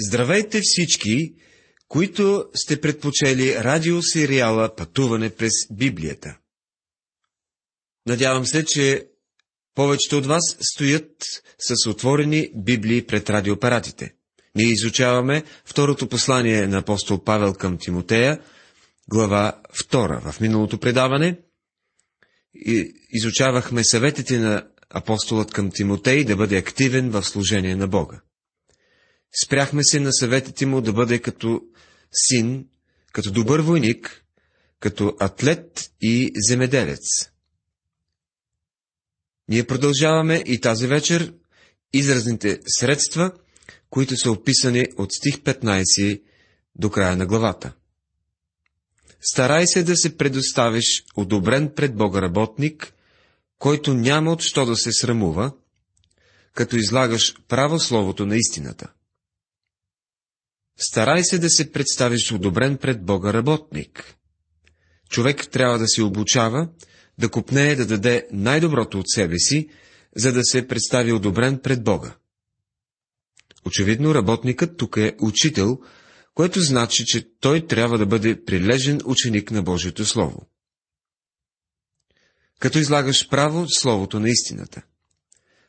Здравейте всички, които сте предпочели радиосериала Пътуване през Библията. Надявам се, че повечето от вас стоят с отворени Библии пред радиоапаратите. Ние изучаваме второто послание на апостол Павел към Тимотея, глава 2. В миналото предаване изучавахме съветите на апостолът към Тимотей да бъде активен в служение на Бога. Спряхме се на съветите му да бъде като син, като добър войник, като атлет и земеделец. Ние продължаваме и тази вечер изразните средства, които са описани от стих 15 до края на главата. Старай се да се предоставиш одобрен пред Бога работник, който няма от що да се срамува, като излагаш право словото на истината. Старай се да се представиш одобрен пред Бога работник. Човек трябва да се обучава, да купнее да даде най-доброто от себе си, за да се представи одобрен пред Бога. Очевидно, работникът тук е учител, което значи, че той трябва да бъде прилежен ученик на Божието Слово. Като излагаш право Словото на истината,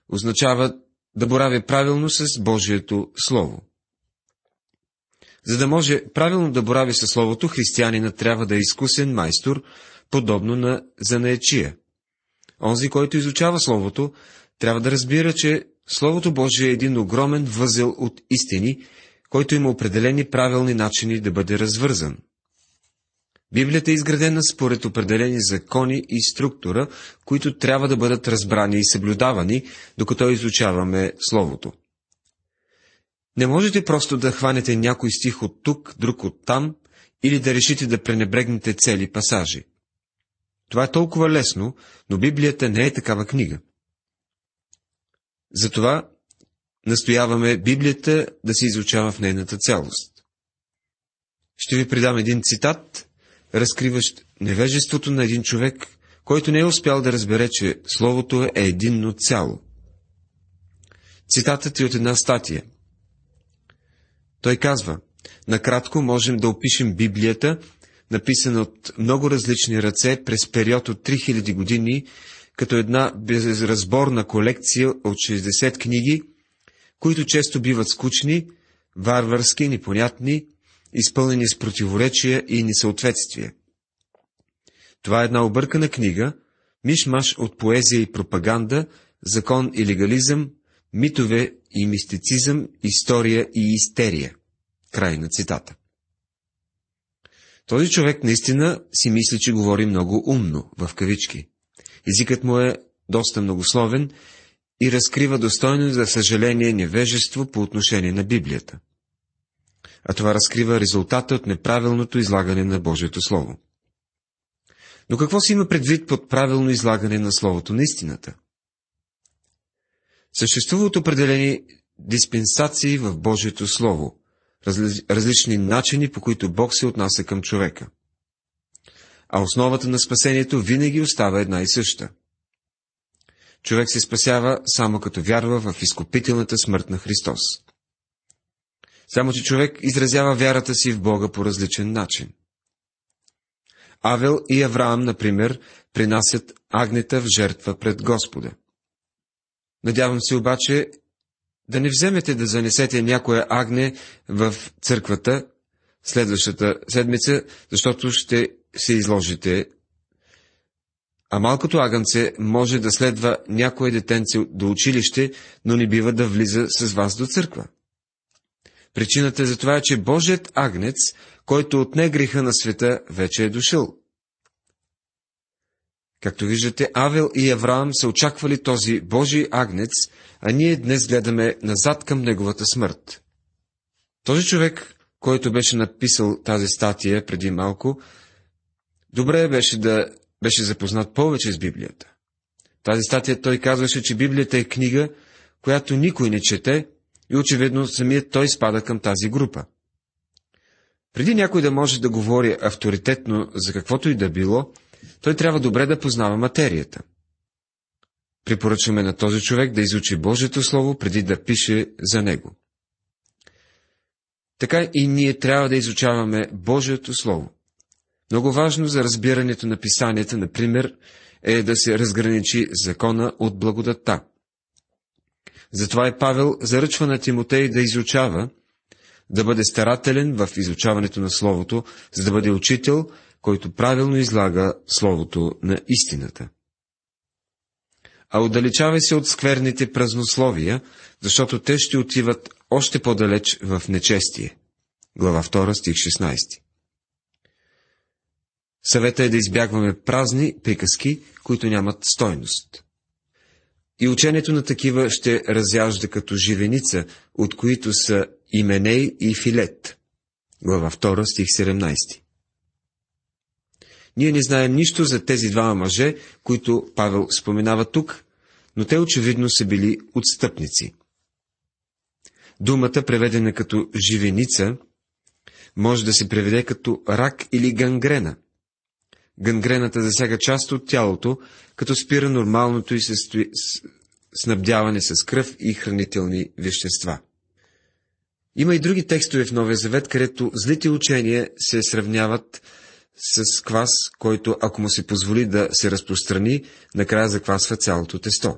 означава да боравя правилно с Божието Слово. За да може правилно да борави със Словото, християнина трябва да е изкусен майстор, подобно на занаечия. Онзи, който изучава Словото, трябва да разбира, че Словото Божие е един огромен възел от истини, който има определени правилни начини да бъде развързан. Библията е изградена според определени закони и структура, които трябва да бъдат разбрани и съблюдавани, докато изучаваме Словото. Не можете просто да хванете някой стих от тук, друг от там, или да решите да пренебрегнете цели пасажи. Това е толкова лесно, но Библията не е такава книга. Затова настояваме Библията да се изучава в нейната цялост. Ще ви придам един цитат, разкриващ невежеството на един човек, който не е успял да разбере, че Словото е единно цяло. Цитатът е от една статия – той казва, накратко можем да опишем Библията, написана от много различни ръце през период от 3000 години, като една безразборна колекция от 60 книги, които често биват скучни, варварски, непонятни, изпълнени с противоречия и несъответствия. Това е една объркана книга, мишмаш от поезия и пропаганда, закон и легализъм, митове и мистицизъм, история и истерия. Край на цитата. Този човек наистина си мисли, че говори много умно, в кавички. Езикът му е доста многословен и разкрива достойно за съжаление невежество по отношение на Библията. А това разкрива резултата от неправилното излагане на Божието Слово. Но какво си има предвид под правилно излагане на Словото на истината? Съществуват определени диспенсации в Божието Слово, различни начини, по които Бог се отнася към човека. А основата на спасението винаги остава една и съща. Човек се спасява само като вярва в изкупителната смърт на Христос. Само, че човек изразява вярата си в Бога по различен начин. Авел и Авраам, например, принасят агнета в жертва пред Господа. Надявам се обаче да не вземете да занесете някоя агне в църквата следващата седмица, защото ще се изложите. А малкото агънце може да следва някое детенце до училище, но не бива да влиза с вас до църква. Причината за това е, че Божият агнец, който отне греха на света, вече е дошъл. Както виждате, Авел и Авраам са очаквали този Божий агнец, а ние днес гледаме назад към неговата смърт. Този човек, който беше написал тази статия преди малко, добре беше да беше запознат повече с Библията. Тази статия той казваше, че Библията е книга, която никой не чете и очевидно самият той спада към тази група. Преди някой да може да говори авторитетно за каквото и да било, той трябва добре да познава материята. Препоръчваме на този човек да изучи Божието Слово преди да пише за него. Така и ние трябва да изучаваме Божието Слово. Много важно за разбирането на писанията, например, е да се разграничи закона от благодатта. Затова и Павел заръчва на Тимотей да изучава, да бъде старателен в изучаването на Словото, за да бъде учител, който правилно излага Словото на истината. А отдалечавай се от скверните празнословия, защото те ще отиват още по-далеч в нечестие. Глава 2, стих 16. Съвета е да избягваме празни приказки, които нямат стойност. И учението на такива ще разяжда като живеница, от които са Именей и Филет. Глава 2, стих 17. Ние не знаем нищо за тези двама мъже, които Павел споменава тук, но те очевидно са били отстъпници. Думата, преведена като живеница, може да се преведе като рак или гангрена. Гангрената засяга част от тялото, като спира нормалното и състои... снабдяване с кръв и хранителни вещества. Има и други текстове в Новия Завет, където злите учения се сравняват с квас, който, ако му се позволи да се разпространи, накрая заквасва цялото тесто.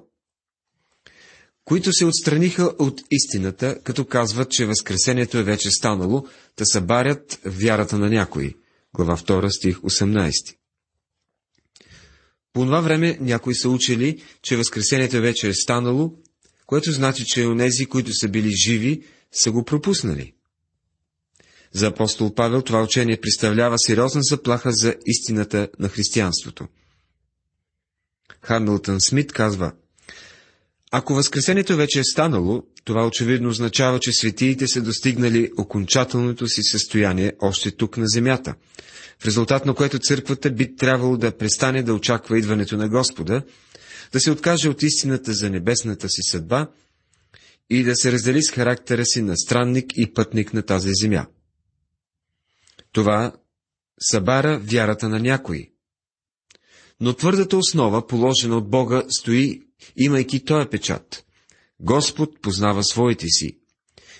Които се отстраниха от истината, като казват, че Възкресението е вече станало, да събарят вярата на някои. Глава 2, стих 18. По това време някои са учили, че Възкресението вече е станало, което значи, че онези, които са били живи, са го пропуснали. За апостол Павел това учение представлява сериозна заплаха за истината на християнството. Хамилтън Смит казва, ако Възкресението вече е станало, това очевидно означава, че светиите са достигнали окончателното си състояние още тук на земята, в резултат на което църквата би трябвало да престане да очаква идването на Господа, да се откаже от истината за небесната си съдба и да се раздели с характера си на странник и пътник на тази земя. Това събара вярата на някои. Но твърдата основа, положена от Бога, стои, имайки този печат. Господ познава своите си.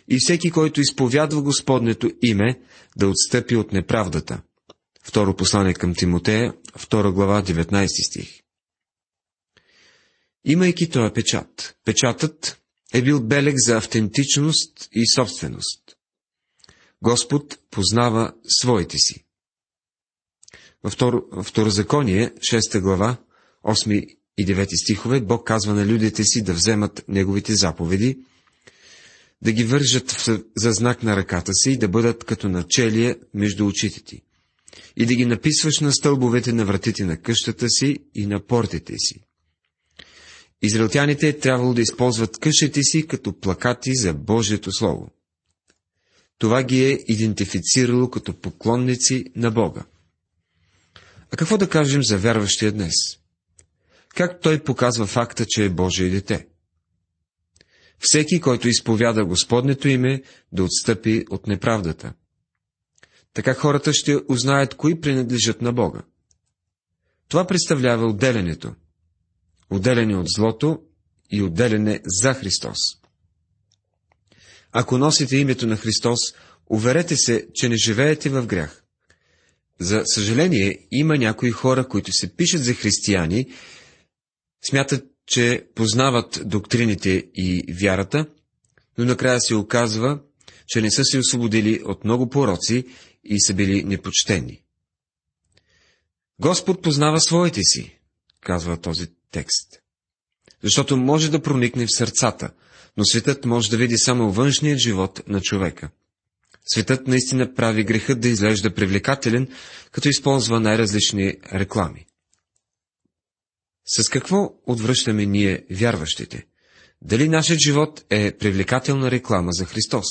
И всеки, който изповядва Господнето име, да отстъпи от неправдата. Второ послание към Тимотея, 2 глава, 19 стих. Имайки този печат, печатът е бил белег за автентичност и собственост. Господ познава своите си. Във второ, второзаконие, 6 глава, 8 и 9 стихове, Бог казва на людите си да вземат Неговите заповеди, да ги вържат в, за знак на ръката си и да бъдат като начелие между очите ти, и да ги написваш на стълбовете на вратите на къщата си и на портите си. Израелтяните е трябвало да използват къщите си като плакати за Божието Слово. Това ги е идентифицирало като поклонници на Бога. А какво да кажем за вярващия днес? Как той показва факта, че е Божие дете? Всеки, който изповяда Господнето име, да отстъпи от неправдата. Така хората ще узнаят, кои принадлежат на Бога. Това представлява отделянето. Отделяне от злото и отделяне за Христос. Ако носите името на Христос, уверете се, че не живеете в грях. За съжаление, има някои хора, които се пишат за християни, смятат, че познават доктрините и вярата, но накрая се оказва, че не са се освободили от много пороци и са били непочтени. Господ познава своите си, казва този текст. Защото може да проникне в сърцата, но светът може да види само външният живот на човека. Светът наистина прави грехът да изглежда привлекателен, като използва най-различни реклами. С какво отвръщаме ние вярващите? Дали нашият живот е привлекателна реклама за Христос?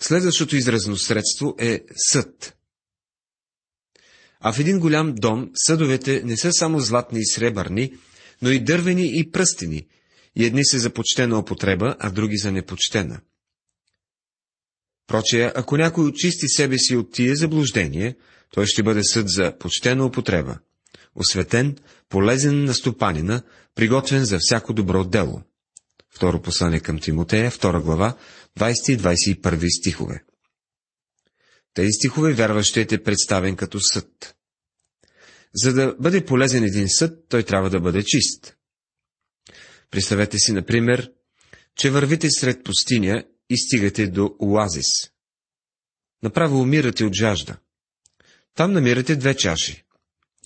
Следващото изразно средство е съд. А в един голям дом съдовете не са само златни и сребърни, но и дървени и пръстени, и едни са за почтена употреба, а други за непочтена. Проче, ако някой очисти себе си от тия заблуждение, той ще бъде съд за почтена употреба, осветен, полезен на стопанина, приготвен за всяко добро дело. Второ послание към Тимотея, втора глава, 20 и 21 стихове. Тези стихове вярващият е представен като съд. За да бъде полезен един съд, той трябва да бъде чист. Представете си, например, че вървите сред пустиня и стигате до оазис. Направо умирате от жажда. Там намирате две чаши.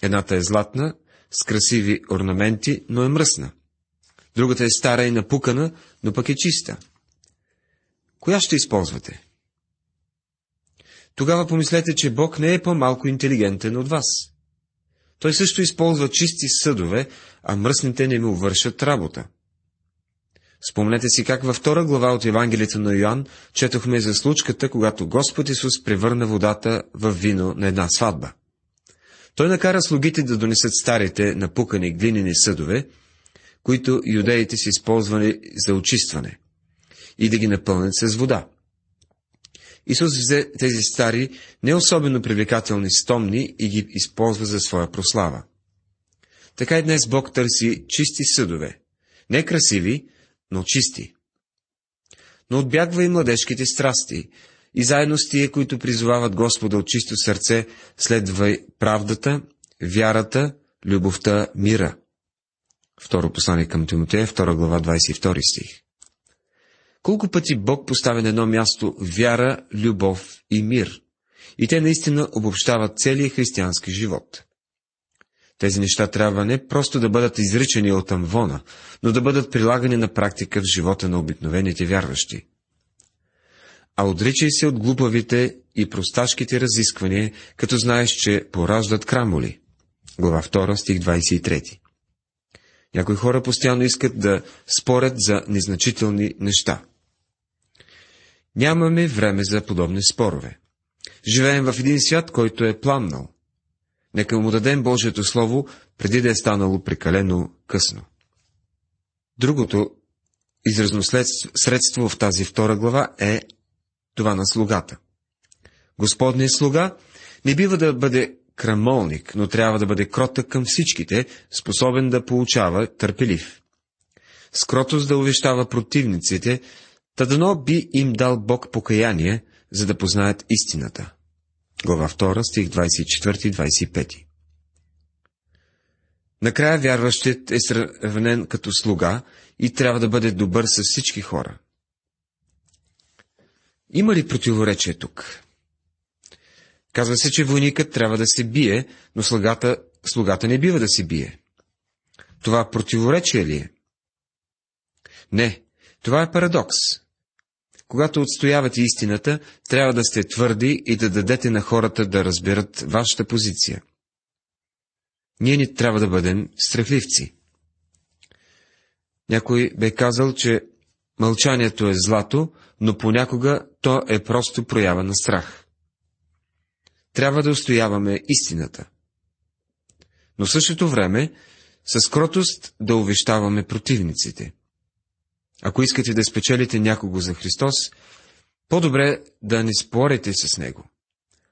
Едната е златна, с красиви орнаменти, но е мръсна. Другата е стара и напукана, но пък е чиста. Коя ще използвате? Тогава помислете, че Бог не е по-малко интелигентен от вас. Той също използва чисти съдове, а мръсните не му вършат работа. Спомнете си как във втора глава от Евангелието на Йоанн четохме за случката, когато Господ Исус превърна водата в вино на една сватба. Той накара слугите да донесат старите напукани глинени съдове, които юдеите си използвали за очистване, и да ги напълнят с вода. Исус взе тези стари, не особено привлекателни стомни и ги използва за своя прослава. Така и днес Бог търси чисти съдове, не красиви, но чисти. Но отбягва и младежките страсти, и заедно с тия, които призовават Господа от чисто сърце, следва правдата, вярата, любовта, мира. Второ послание към Тимотея, 2 глава, 22 стих. Колко пъти Бог поставя на едно място вяра, любов и мир. И те наистина обобщават целия християнски живот. Тези неща трябва не просто да бъдат изричани от амвона, но да бъдат прилагани на практика в живота на обикновените вярващи. А отричай се от глупавите и просташките разисквания, като знаеш, че пораждат крамоли. Глава 2, стих 23. Някои хора постоянно искат да спорят за незначителни неща. Нямаме време за подобни спорове. Живеем в един свят, който е пламнал. Нека му дадем Божието Слово, преди да е станало прекалено късно. Другото изразно средство в тази втора глава е това на слугата. Господният слуга не бива да бъде крамолник, но трябва да бъде кротък към всичките, способен да получава търпелив. Скротост да увещава противниците, та би им дал Бог покаяние, за да познаят истината. Глава 2, стих 24-25 Накрая вярващият е сравнен като слуга и трябва да бъде добър с всички хора. Има ли противоречие тук? Казва се, че войникът трябва да се бие, но слугата, слугата не бива да се бие. Това противоречие ли е? Не, това е парадокс. Когато отстоявате истината, трябва да сте твърди и да дадете на хората да разберат вашата позиция. Ние ни трябва да бъдем страхливци. Някой бе казал, че мълчанието е злато, но понякога то е просто проява на страх. Трябва да устояваме истината. Но същото време, с кротост да увещаваме противниците. Ако искате да спечелите някого за Христос, по-добре да не спорите с него.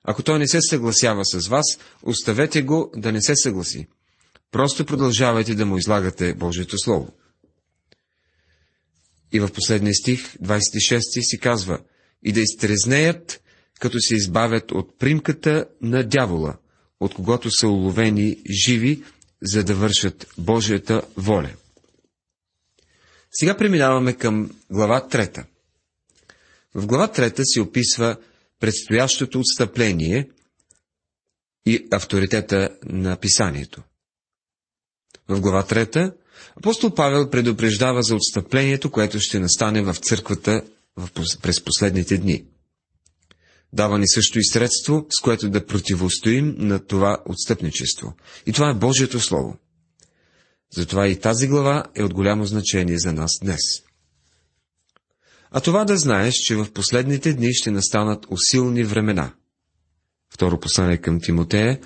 Ако той не се съгласява с вас, оставете го да не се съгласи. Просто продължавайте да му излагате Божието Слово. И в последния стих, 26 си казва, и да изтрезнеят, като се избавят от примката на дявола, от когото са уловени живи, за да вършат Божията воля. Сега преминаваме към глава трета. В глава трета се описва предстоящото отстъпление и авторитета на писанието. В глава трета апостол Павел предупреждава за отстъплението, което ще настане в църквата през последните дни. Дава ни също и средство, с което да противостоим на това отстъпничество. И това е Божието Слово. Затова и тази глава е от голямо значение за нас днес. А това да знаеш, че в последните дни ще настанат усилни времена. Второ послание към Тимотея,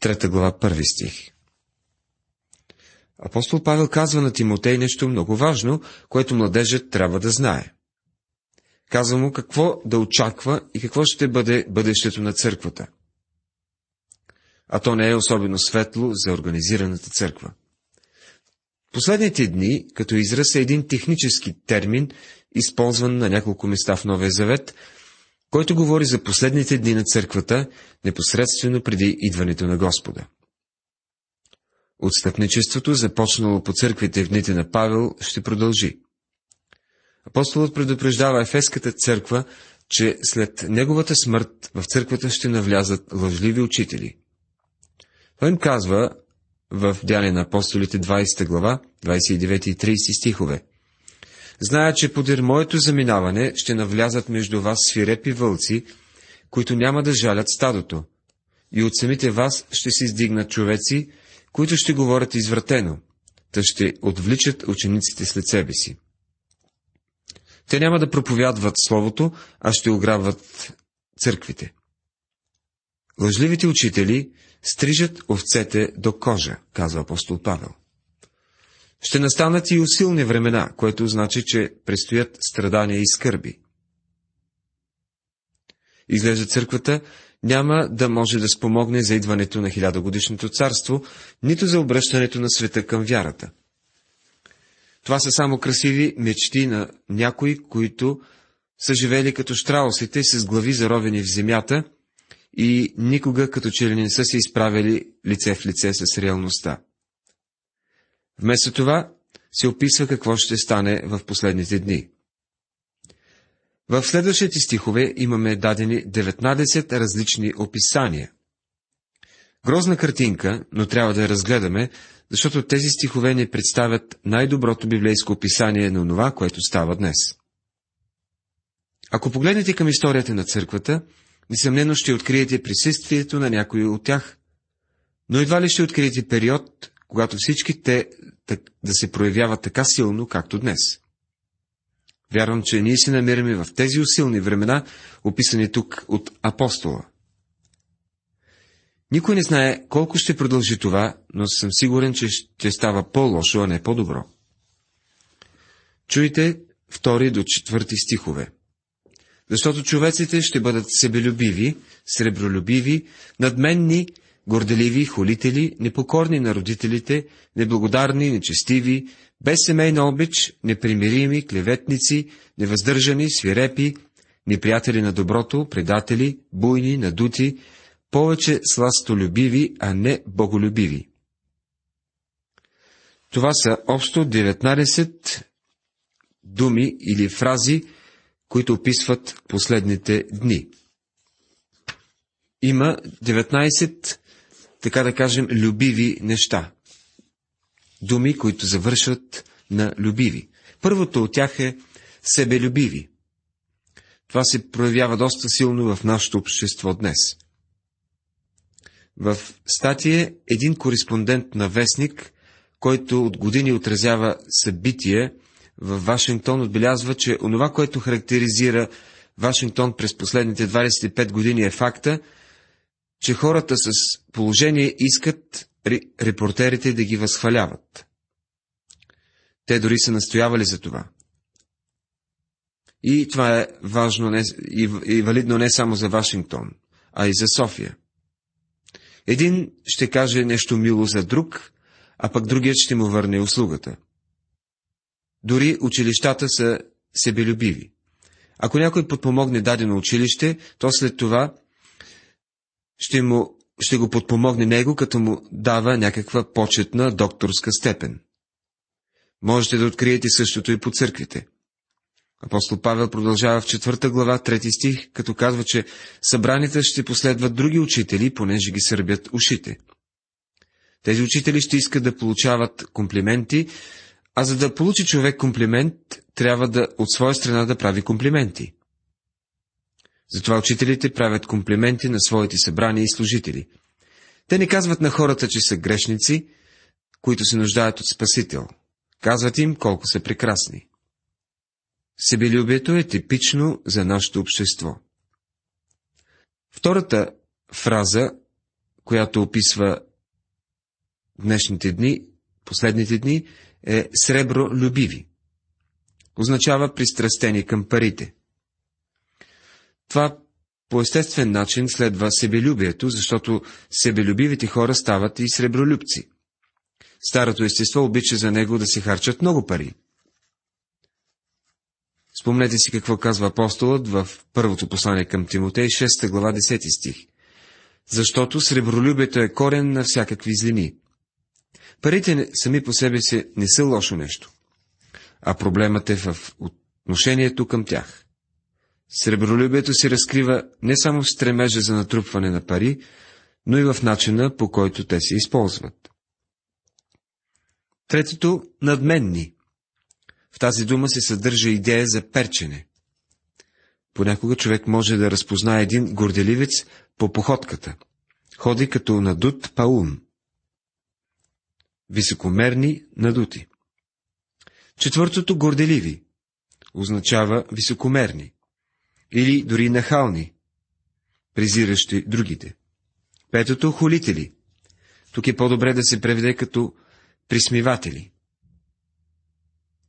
трета глава, първи стих. Апостол Павел казва на Тимотей нещо много важно, което младежът трябва да знае. Казва му какво да очаква и какво ще бъде бъдещето на църквата. А то не е особено светло за организираната църква. Последните дни, като израз е един технически термин, използван на няколко места в Новия Завет, който говори за последните дни на църквата, непосредствено преди идването на Господа. Отстъпничеството, започнало по църквите в дните на Павел, ще продължи. Апостолът предупреждава Ефеската църква, че след неговата смърт в църквата ще навлязат лъжливи учители. Той им казва в Дяне на апостолите 20 глава, 29 и 30 стихове. Зная, че подир моето заминаване ще навлязат между вас свирепи вълци, които няма да жалят стадото, и от самите вас ще се издигнат човеци, които ще говорят извратено, та ще отвличат учениците след себе си. Те няма да проповядват Словото, а ще ограбват църквите. Лъжливите учители стрижат овцете до кожа, казва апостол Павел. Ще настанат и усилни времена, което значи, че предстоят страдания и скърби. Изглежда църквата няма да може да спомогне за идването на хилядогодишното царство, нито за обръщането на света към вярата. Това са само красиви мечти на някои, които са живели като штраусите с глави заровени в земята и никога като че ли не са се изправили лице в лице с реалността. Вместо това се описва какво ще стане в последните дни. В следващите стихове имаме дадени 19 различни описания. Грозна картинка, но трябва да я разгледаме, защото тези стихове ни представят най-доброто библейско описание на това, което става днес. Ако погледнете към историята на църквата, несъмнено ще откриете присъствието на някои от тях, но едва ли ще откриете период, когато всички те да се проявяват така силно, както днес. Вярвам, че ние се намираме в тези усилни времена, описани тук от апостола. Никой не знае колко ще продължи това, но съм сигурен, че ще става по-лошо, а не по-добро. Чуйте втори до четвърти стихове. Защото човеците ще бъдат себелюбиви, сребролюбиви, надменни, горделиви, холители, непокорни на родителите, неблагодарни, нечестиви, без семейна обич, непримирими, клеветници, невъздържани, свирепи, неприятели на доброто, предатели, буйни, надути, повече сластолюбиви, а не боголюбиви. Това са общо 19 думи или фрази, които описват последните дни. Има 19, така да кажем, любиви неща. Думи, които завършват на любиви. Първото от тях е себелюбиви. Това се проявява доста силно в нашето общество днес. В статия един кореспондент на Вестник, който от години отразява събития в Вашингтон, отбелязва, че онова, което характеризира Вашингтон през последните 25 години е факта, че хората с положение искат репортерите да ги възхваляват. Те дори са настоявали за това. И това е важно не, и, и валидно не само за Вашингтон, а и за София. Един ще каже нещо мило за друг, а пък другият ще му върне услугата. Дори училищата са себелюбиви. Ако някой подпомогне дадено училище, то след това ще, му, ще го подпомогне него, като му дава някаква почетна докторска степен. Можете да откриете същото и по църквите. Апостол Павел продължава в четвърта глава, трети стих, като казва, че събраните ще последват други учители, понеже ги сърбят ушите. Тези учители ще искат да получават комплименти, а за да получи човек комплимент, трябва да от своя страна да прави комплименти. Затова учителите правят комплименти на своите събрания и служители. Те не казват на хората, че са грешници, които се нуждаят от Спасител. Казват им колко са прекрасни. Себелюбието е типично за нашето общество. Втората фраза, която описва днешните дни, последните дни, е сребролюбиви. Означава пристрастени към парите. Това по естествен начин следва себелюбието, защото себелюбивите хора стават и сребролюбци. Старото естество обича за него да се харчат много пари. Спомнете си какво казва апостолът в първото послание към Тимотей, 6 глава, 10 стих. Защото сребролюбието е корен на всякакви злини. Парите сами по себе си не са лошо нещо, а проблемът е в отношението към тях. Сребролюбието се разкрива не само в стремежа за натрупване на пари, но и в начина, по който те се използват. Третото – надменни. В тази дума се съдържа идея за перчене. Понякога човек може да разпознае един горделивец по походката. Ходи като надут паун. Високомерни надути. Четвъртото горделиви означава високомерни или дори нахални, презиращи другите. Петото – холители. Тук е по-добре да се преведе като присмиватели.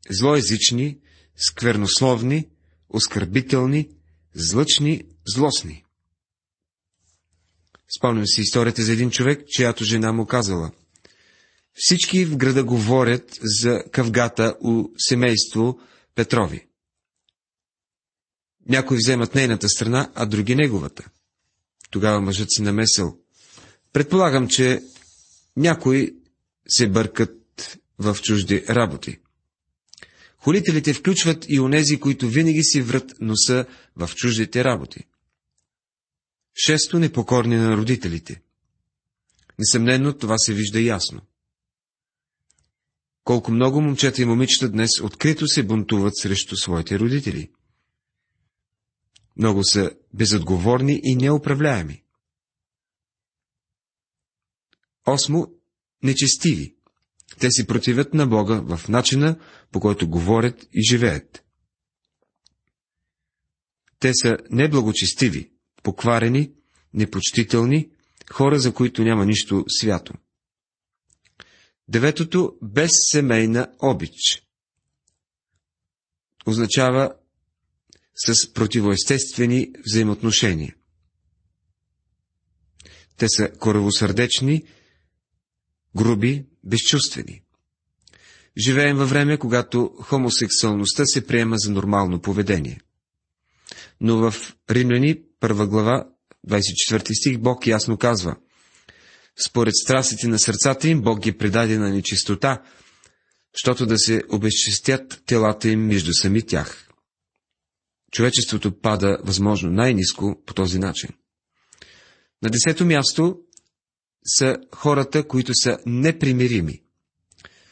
Злоязични, сквернословни, оскърбителни, злъчни, злостни. Спомням си историята за един човек, чиято жена му казала. Всички в града говорят за къвгата у семейство Петрови. Някои вземат нейната страна, а други неговата. Тогава мъжът си намесил. Предполагам, че някои се бъркат в чужди работи. Холителите включват и онези, които винаги си врат носа в чуждите работи. Шесто непокорни на родителите. Несъмнено това се вижда ясно. Колко много момчета и момичета днес открито се бунтуват срещу своите родители. Много са безотговорни и неуправляеми. Осмо нечестиви. Те си противят на Бога в начина, по който говорят и живеят. Те са неблагочестиви, покварени, непочтителни, хора, за които няма нищо свято. Деветото – безсемейна обич. Означава с противоестествени взаимоотношения. Те са коравосърдечни, груби, безчувствени. Живеем във време, когато хомосексуалността се приема за нормално поведение. Но в Римляни, първа глава, 24 стих, Бог ясно казва Според страстите на сърцата им, Бог ги предаде на нечистота, защото да се обезчестят телата им между сами тях. Човечеството пада възможно най-низко по този начин. На десето място са хората, които са непримирими,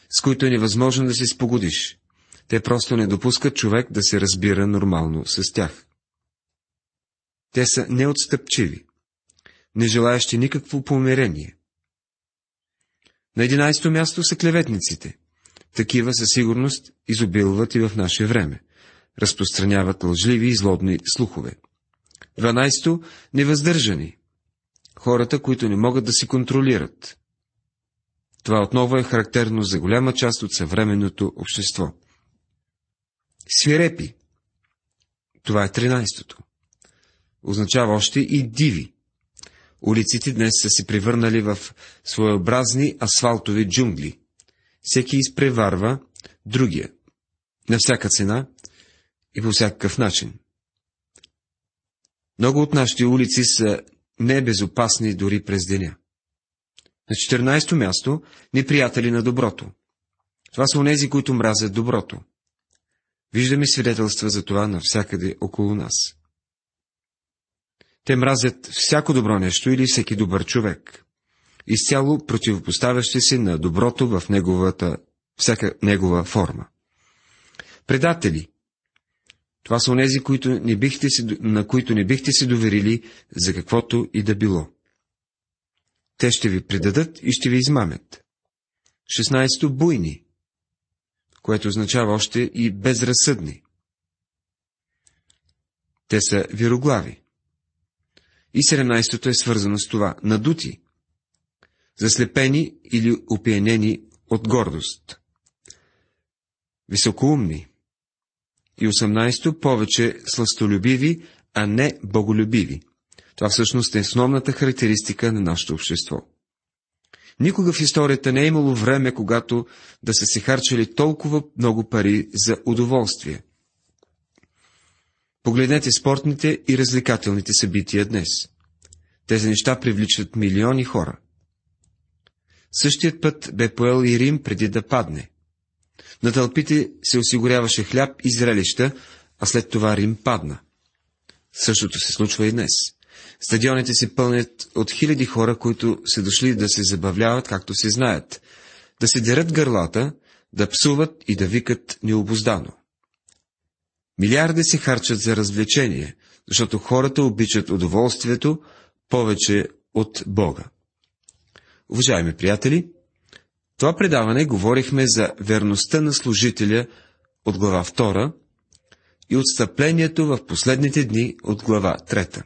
с които е невъзможно да се спогодиш. Те просто не допускат човек да се разбира нормално с тях. Те са неотстъпчиви, не желаящи никакво помирение. На единайсто място са клеветниците. Такива със сигурност изобилват и в наше време. Разпространяват лъжливи и злобни слухове. Дванайсто – невъздържани, хората, които не могат да си контролират. Това отново е характерно за голяма част от съвременното общество. Свирепи. Това е тринайстото. Означава още и диви. Улиците днес са се превърнали в своеобразни асфалтови джунгли. Всеки изпреварва другия, на всяка цена и по всякакъв начин. Много от нашите улици са не е безопасни дори през деня. На 14-то място – неприятели на доброто. Това са онези, които мразят доброто. Виждаме свидетелства за това навсякъде около нас. Те мразят всяко добро нещо или всеки добър човек, изцяло противопоставящи се на доброто в неговата, всяка негова форма. Предатели, това са онези, които не бихте си, на които не бихте се доверили за каквото и да било. Те ще ви предадат и ще ви измамят. 16. Буйни, което означава още и безразсъдни. Те са вироглави. И 17-то е свързано с това – надути, заслепени или опиенени от гордост. Високоумни, и 18 повече сластолюбиви, а не боголюбиви. Това всъщност е основната характеристика на нашето общество. Никога в историята не е имало време, когато да са се харчали толкова много пари за удоволствие. Погледнете спортните и развлекателните събития днес. Тези неща привличат милиони хора. Същият път бе поел и Рим преди да падне. На тълпите се осигуряваше хляб и зрелища, а след това Рим падна. Същото се случва и днес. Стадионите се пълнят от хиляди хора, които са дошли да се забавляват, както се знаят, да се дерат гърлата, да псуват и да викат необоздано. Милиарди се харчат за развлечение, защото хората обичат удоволствието повече от Бога. Уважаеми приятели, това предаване говорихме за верността на служителя от глава 2 и отстъплението в последните дни от глава 3.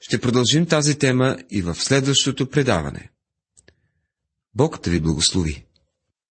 Ще продължим тази тема и в следващото предаване. Бог да ви благослови!